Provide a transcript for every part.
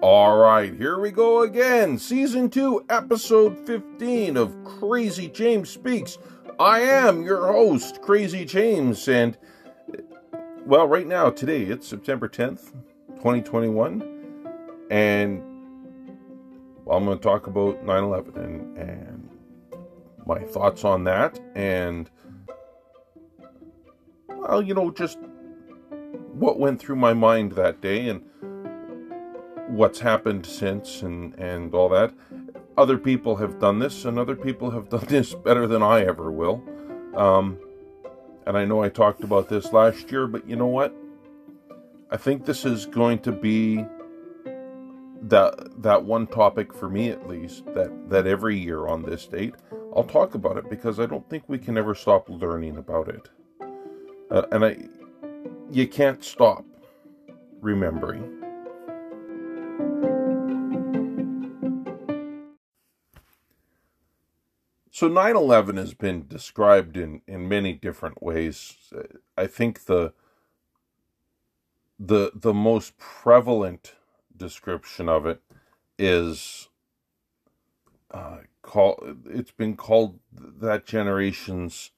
All right, here we go again. Season 2, episode 15 of Crazy James Speaks. I am your host, Crazy James, and well, right now, today, it's September 10th, 2021, and I'm going to talk about 9 11 and, and my thoughts on that, and well, you know, just what went through my mind that day and what's happened since and and all that. Other people have done this and other people have done this better than i ever will. Um, and i know i talked about this last year but you know what? I think this is going to be that that one topic for me at least that that every year on this date i'll talk about it because i don't think we can ever stop learning about it uh, and i you can't stop remembering So 9/11 has been described in in many different ways. I think the the the most prevalent description of it is uh, call it's been called that generation's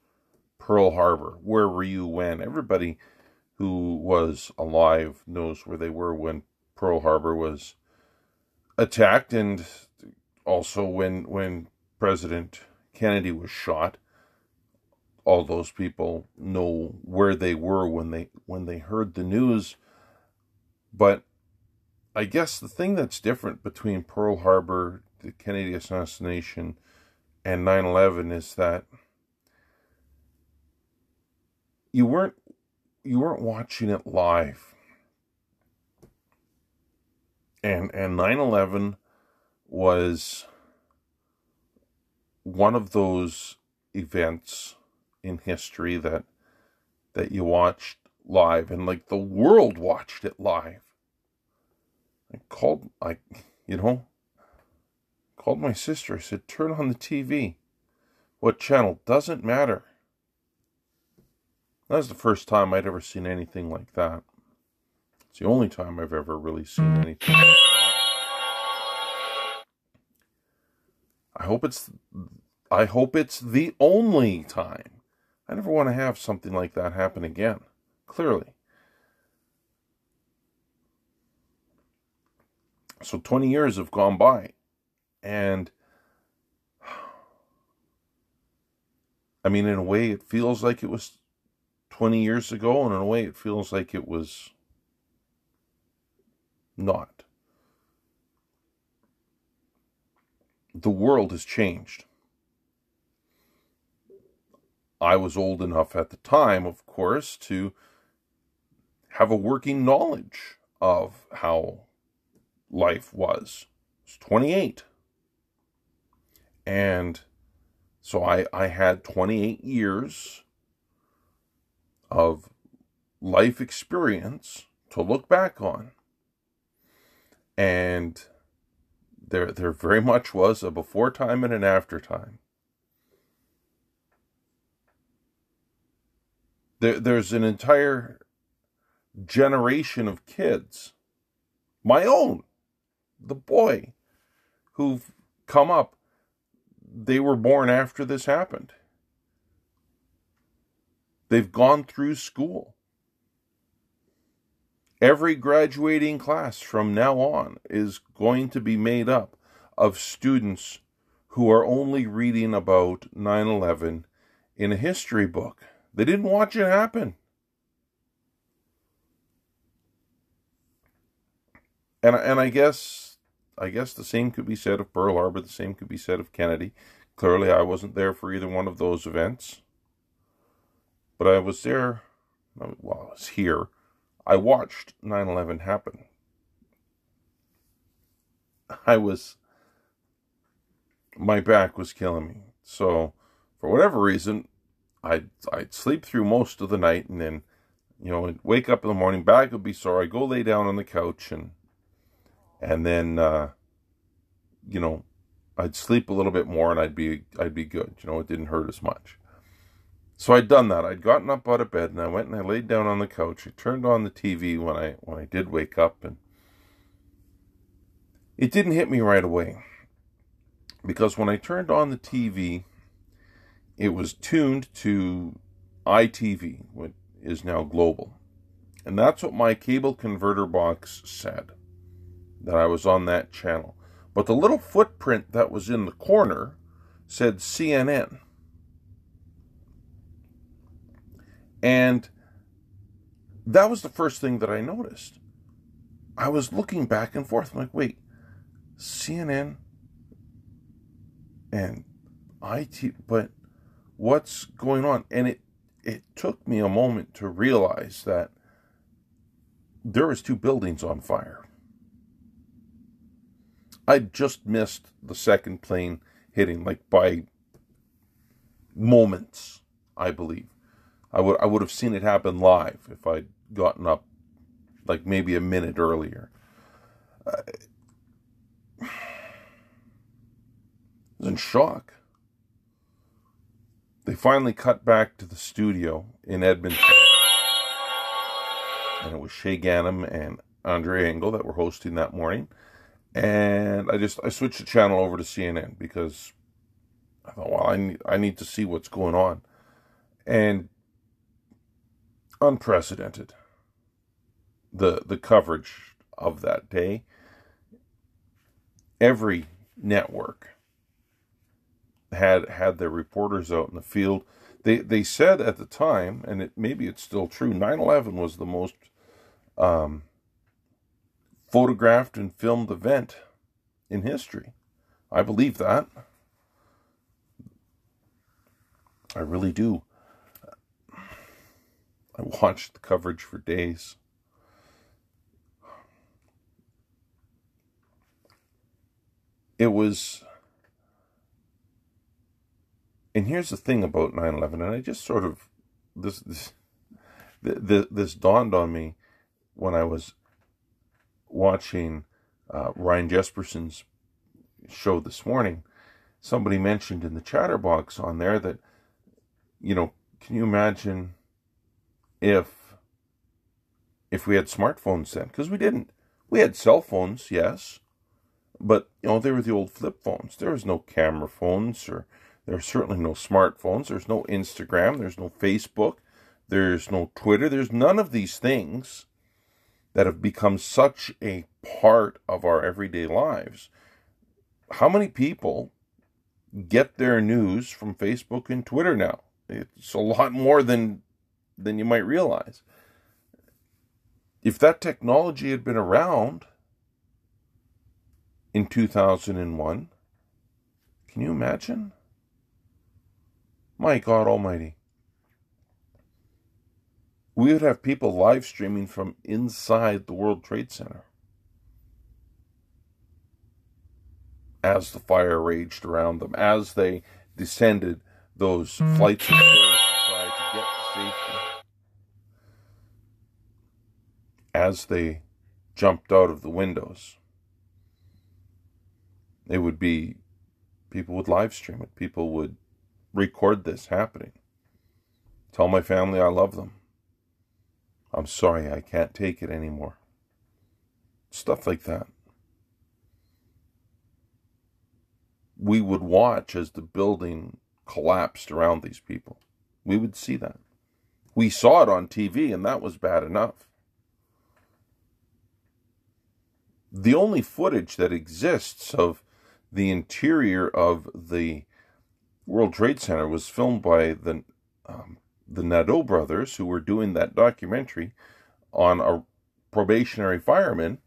Pearl Harbor. Where were you when? Everybody who was alive knows where they were when Pearl Harbor was attacked, and also when when President Kennedy was shot. All those people know where they were when they when they heard the news. But I guess the thing that's different between Pearl Harbor, the Kennedy assassination, and 9/11 is that you weren't you weren't watching it live. And and 9/11 was one of those events in history that that you watched live and like the world watched it live. I called I you know called my sister, I said, turn on the TV. What channel? Doesn't matter. That was the first time I'd ever seen anything like that. It's the only time I've ever really seen mm. anything like I hope it's I hope it's the only time. I never want to have something like that happen again. Clearly. So 20 years have gone by and I mean in a way it feels like it was 20 years ago and in a way it feels like it was not. the world has changed. I was old enough at the time, of course, to have a working knowledge of how life was. I was 28. And so I, I had 28 years of life experience to look back on. And there there very much was a before time and an after time. There, there's an entire generation of kids, my own, the boy, who've come up. They were born after this happened. They've gone through school. Every graduating class from now on is going to be made up of students who are only reading about 9 11 in a history book. They didn't watch it happen. And, and I guess I guess the same could be said of Pearl Harbor, the same could be said of Kennedy. Clearly, I wasn't there for either one of those events. But I was there, well, I was here I watched 9 11 happen. I was, my back was killing me. So, for whatever reason, I'd, I'd sleep through most of the night and then, you know, I'd wake up in the morning, back would be sore. I'd go lay down on the couch and, and then, uh, you know, I'd sleep a little bit more and I'd be, I'd be good. You know, it didn't hurt as much. So I'd done that. I'd gotten up out of bed and I went and I laid down on the couch. I turned on the TV when I when I did wake up and it didn't hit me right away. Because when I turned on the TV, it was tuned to ITV, which is now global. And that's what my cable converter box said that I was on that channel. But the little footprint that was in the corner said CNN. And that was the first thing that I noticed. I was looking back and forth. I'm like, wait, CNN and IT, but what's going on? And it it took me a moment to realize that there was two buildings on fire. I just missed the second plane hitting, like by moments, I believe. I would I would have seen it happen live if I'd gotten up like maybe a minute earlier. I was in shock. They finally cut back to the studio in Edmonton. And it was Shaye Ganam and Andre Engel that were hosting that morning. And I just I switched the channel over to CNN because I thought, well, I need I need to see what's going on. And unprecedented. The the coverage of that day. Every network had had their reporters out in the field. They they said at the time, and it maybe it's still true. 9/11 was the most um, photographed and filmed event in history. I believe that. I really do. I watched the coverage for days. It was and here's the thing about 9/11 and I just sort of this this this dawned on me when I was watching uh, Ryan Jespersen's show this morning. Somebody mentioned in the chatterbox on there that you know, can you imagine if if we had smartphones then? Because we didn't. We had cell phones, yes, but you know they were the old flip phones. There was no camera phones or there's certainly no smartphones. There's no Instagram. There's no Facebook. There's no Twitter. There's none of these things that have become such a part of our everyday lives. How many people get their news from Facebook and Twitter now? It's a lot more than than you might realize. If that technology had been around in 2001, can you imagine? My God Almighty. We would have people live streaming from inside the World Trade Center as the fire raged around them, as they descended those mm. flights of stairs as they jumped out of the windows. It would be people would live stream it. People would record this happening. Tell my family I love them. I'm sorry I can't take it anymore. Stuff like that. We would watch as the building collapsed around these people. We would see that. We saw it on TV, and that was bad enough. The only footage that exists of the interior of the World Trade Center was filmed by the um, the Naudet brothers, who were doing that documentary on a probationary fireman,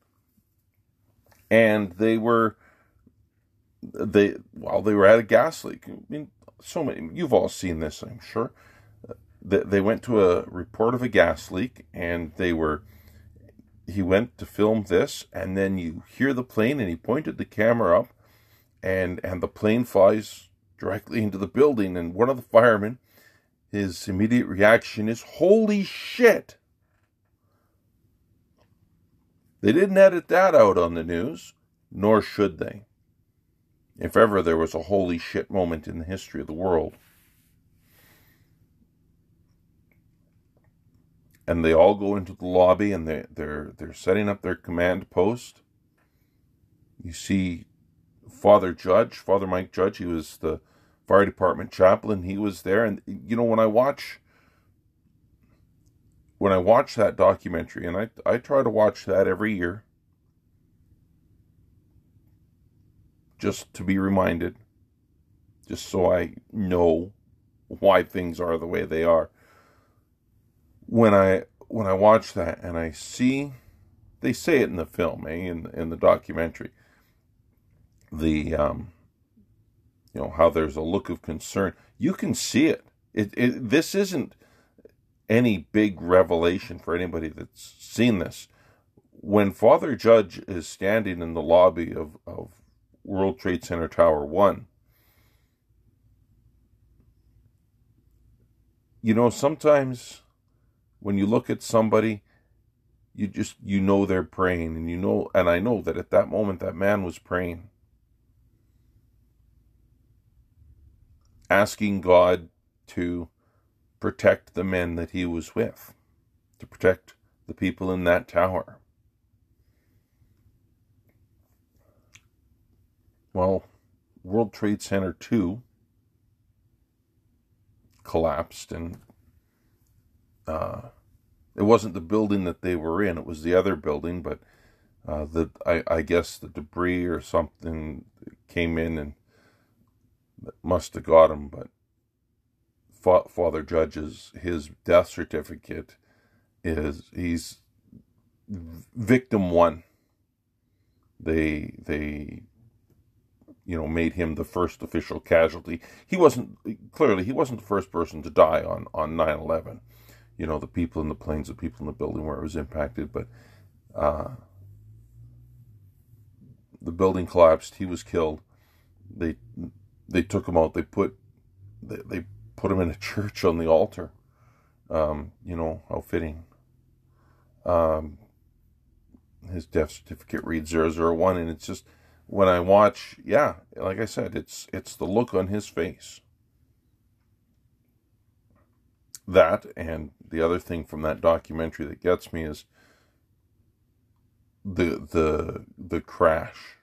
and they were they while they were at a gas leak. I mean, so many you've all seen this, I'm sure. They, they went to a report of a gas leak, and they were. He went to film this, and then you hear the plane, and he pointed the camera up, and and the plane flies directly into the building, and one of the firemen, his immediate reaction is, Holy shit! They didn't edit that out on the news, nor should they. If ever there was a holy shit moment in the history of the world. And they all go into the lobby and they they're they're setting up their command post. You see Father Judge, Father Mike Judge, he was the fire department chaplain. He was there, and you know when I watch when I watch that documentary, and I I try to watch that every year, just to be reminded, just so I know why things are the way they are. When I when I watch that and I see, they say it in the film, eh, in in the documentary, the um, you know how there's a look of concern. You can see it. It, it this isn't any big revelation for anybody that's seen this. When Father Judge is standing in the lobby of, of World Trade Center Tower 1, you know, sometimes when you look at somebody, you just, you know they're praying, and you know, and I know that at that moment that man was praying. Asking God to protect the men that he was with, to protect the people in that tower. Well, World Trade Center 2 collapsed, and uh, it wasn't the building that they were in, it was the other building, but uh, the I, I guess the debris or something came in and must have got him. but Father Judge's his death certificate is he's victim one. They they you know made him the first official casualty. He wasn't clearly he wasn't the first person to die on on 9/11. You know the people in the planes, the people in the building where it was impacted, but uh, the building collapsed. He was killed. They they took him out. They put they, they put him in a church on the altar. Um, you know, how fitting. Um, his death certificate reads 001, and it's just, when I watch, yeah, like I said, it's it's the look on his face. That and the other thing from that documentary that gets me is the the the crash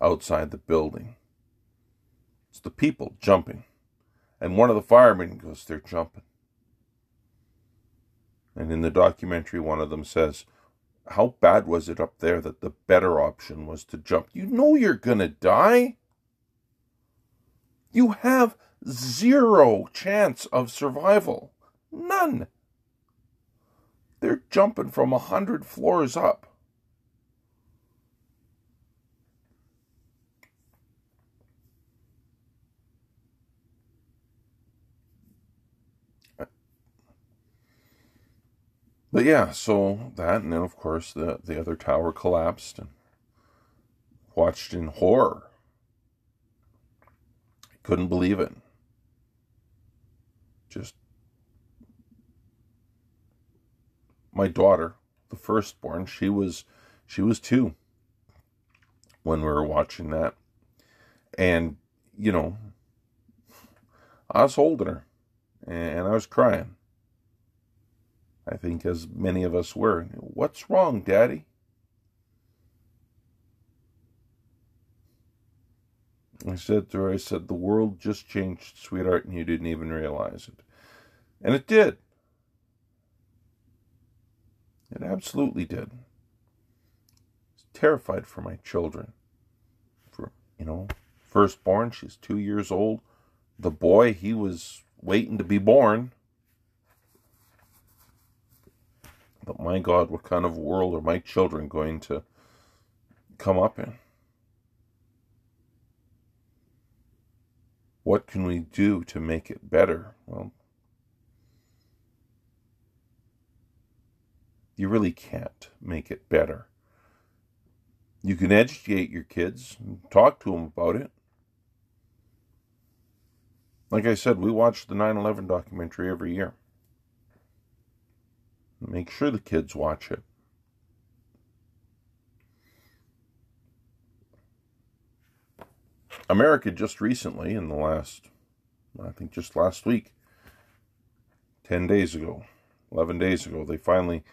outside the building. It's the people jumping. And one of the firemen goes, They're jumping. And in the documentary, one of them says, How bad was it up there that the better option was to jump? You know you're going to die. You have zero chance of survival. None. They're jumping from a hundred floors up. But yeah, so that, and then of course the, the other tower collapsed and watched in horror. Couldn't believe it. Just my daughter, the firstborn, she was she was two when we were watching that. And, you know, I was holding her and I was crying. I think as many of us were. What's wrong, Daddy? I said to her, I said, the world just changed, sweetheart, and you didn't even realize it. And it did. It absolutely did. I was terrified for my children. For, you know, firstborn, she's two years old. The boy, he was waiting to be born. But my God, what kind of world are my children going to come up in? What can we do to make it better? Well, you really can't make it better. You can educate your kids, talk to them about it. Like I said, we watch the 9 11 documentary every year. Make sure the kids watch it. America just recently, in the last, I think just last week, 10 days ago, 11 days ago, they finally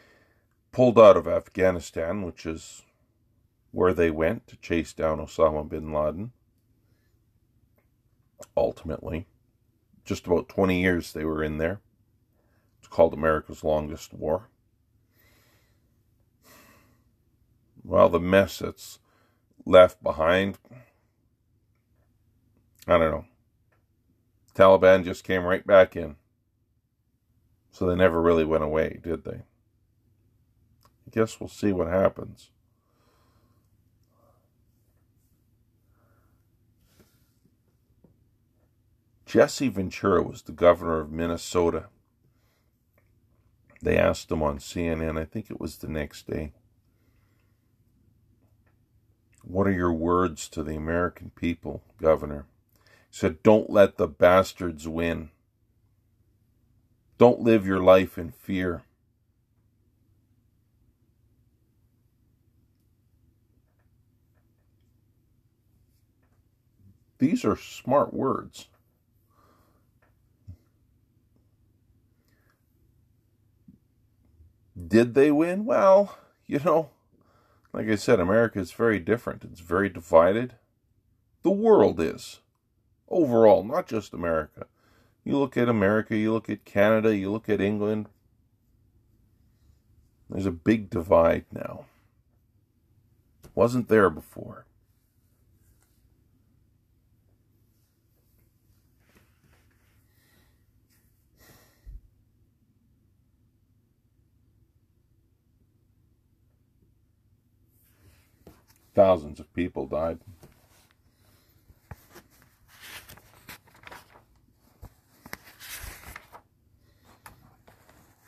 pulled out of Afghanistan, which is where they went to chase down Osama bin Laden. Ultimately, just about 20 years they were in there. It's called America's longest war. Well, the mess that's left behind, I don't know. Taliban just came right back in. So they never really went away, did they? I guess we'll see what happens. Jesse Ventura was the governor of Minnesota. They asked him on CNN, I think it was the next day, What are your words to the American people, Governor? He said, Don't let the bastards win. Don't live your life in fear. These are smart words. Did they win? Well, you know, like I said, America is very different. It's very divided. The world is. Overall, not just America. You look at America, you look at Canada, you look at England. There's a big divide now. Wasn't there before. Thousands of people died.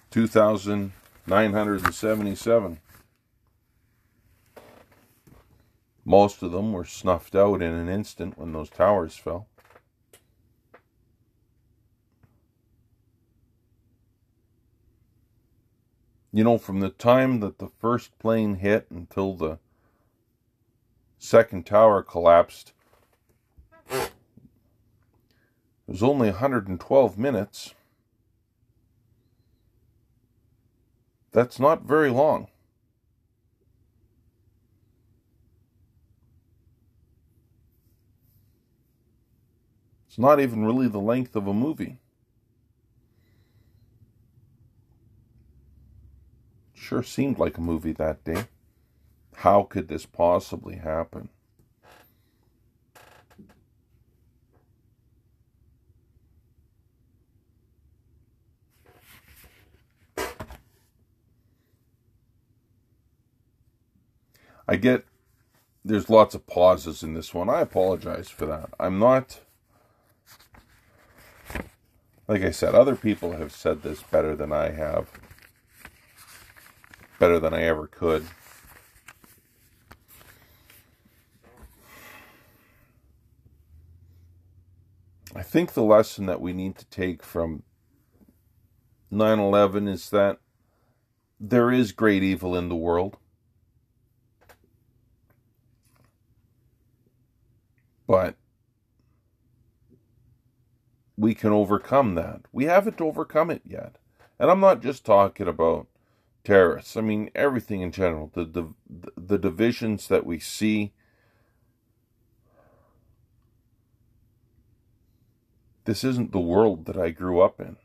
Two thousand nine hundred and seventy-seven. Most of them were snuffed out in an instant when those towers fell. You know, from the time that the first plane hit until the second tower collapsed. It was only 112 minutes. That's not very long. It's not even really the length of a movie. Sure seemed like a movie that day. How could this possibly happen? I get there's lots of pauses in this one. I apologize for that. I'm not like I said, other people have said this better than I have. Better than I ever could. I think the lesson that we need to take from 9 11 is that there is great evil in the world. But we can overcome that. We haven't overcome it yet. And I'm not just talking about terrorists. I mean everything in general. The the, the divisions that we see This isn't the world that I grew up in.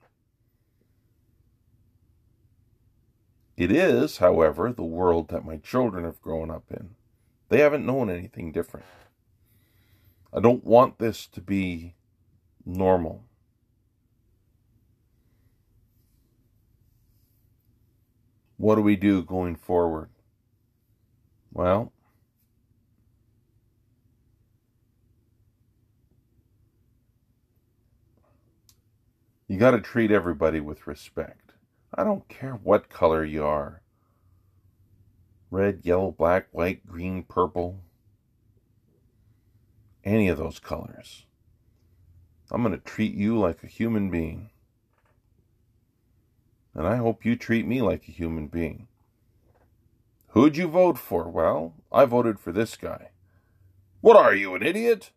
It is, however, the world that my children have grown up in. They haven't known anything different. I don't want this to be normal. What do we do going forward? Well, You got to treat everybody with respect. I don't care what color you are red, yellow, black, white, green, purple, any of those colors. I'm going to treat you like a human being. And I hope you treat me like a human being. Who'd you vote for? Well, I voted for this guy. What are you, an idiot?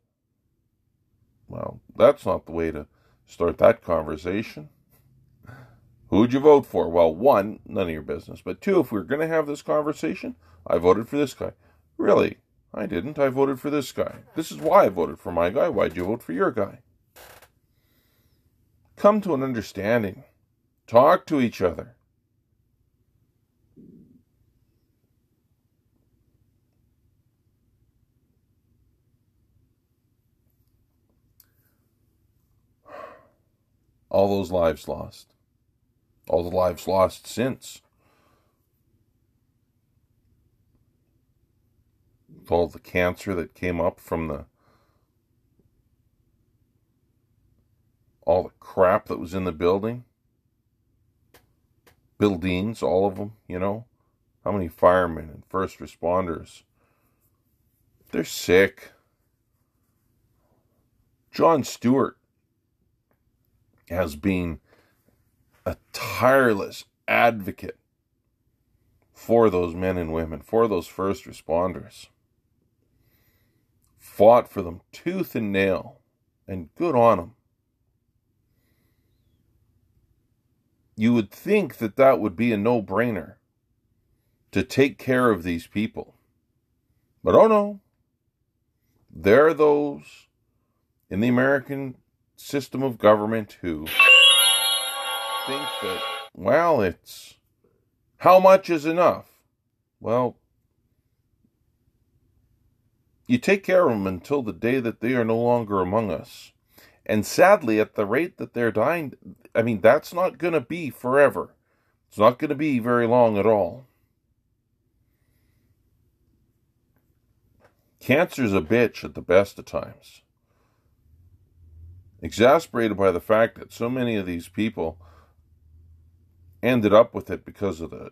Well, that's not the way to start that conversation. Who'd you vote for? Well, one, none of your business. But two, if we we're going to have this conversation, I voted for this guy. Really? I didn't. I voted for this guy. This is why I voted for my guy. Why'd you vote for your guy? Come to an understanding. Talk to each other. All those lives lost. All the lives lost since. all the cancer that came up from the all the crap that was in the building buildings all of them you know how many firemen and first responders they're sick jon stewart has been a tireless advocate for those men and women for those first responders fought for them tooth and nail, and good on them. You would think that that would be a no brainer to take care of these people. But oh no, there are those in the American system of government who think that, well, it's how much is enough? Well, you take care of them until the day that they are no longer among us. And sadly, at the rate that they're dying, I mean, that's not going to be forever. It's not going to be very long at all. Cancer's a bitch at the best of times. Exasperated by the fact that so many of these people ended up with it because of the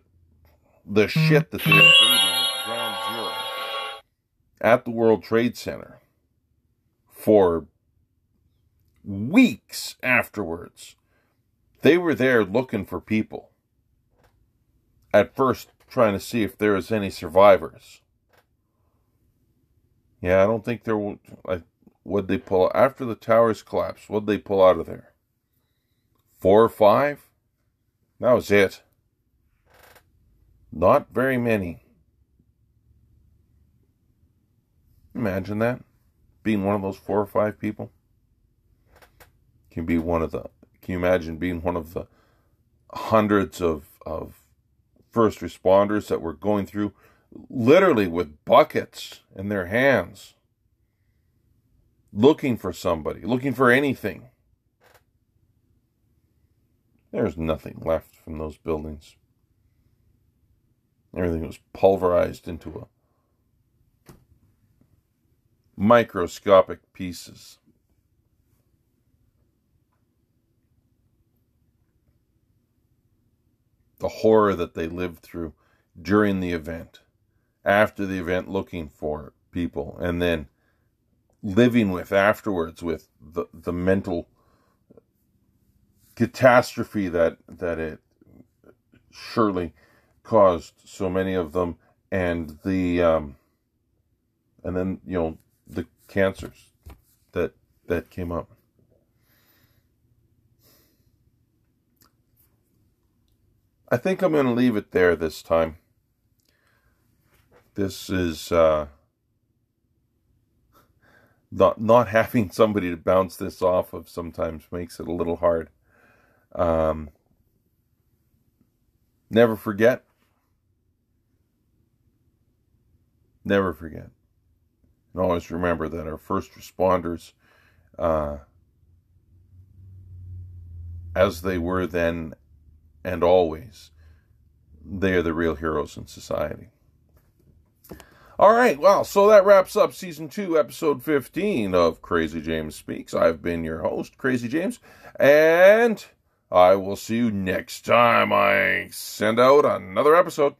the hmm. shit that they were at ground zero at the World Trade Center for weeks afterwards. They were there looking for people. At first, trying to see if there was any survivors. Yeah, I don't think there would. Would they pull after the towers collapsed? Would they pull out of there? Four or five? That was it. Not very many. Imagine that. Being one of those four or five people. Can be one of the can you imagine being one of the hundreds of of first responders that were going through literally with buckets in their hands looking for somebody, looking for anything. There's nothing left from those buildings. Everything was pulverized into a microscopic pieces. The horror that they lived through during the event, after the event, looking for people, and then living with afterwards with the, the mental catastrophe that that it surely caused so many of them and the um, and then you know the cancers that that came up. I think I'm going to leave it there this time. This is uh, not not having somebody to bounce this off of sometimes makes it a little hard. Um, never forget. Never forget. And always remember that our first responders, uh, as they were then and always, they are the real heroes in society. All right, well, so that wraps up season two, episode 15 of Crazy James Speaks. I've been your host, Crazy James, and I will see you next time I send out another episode.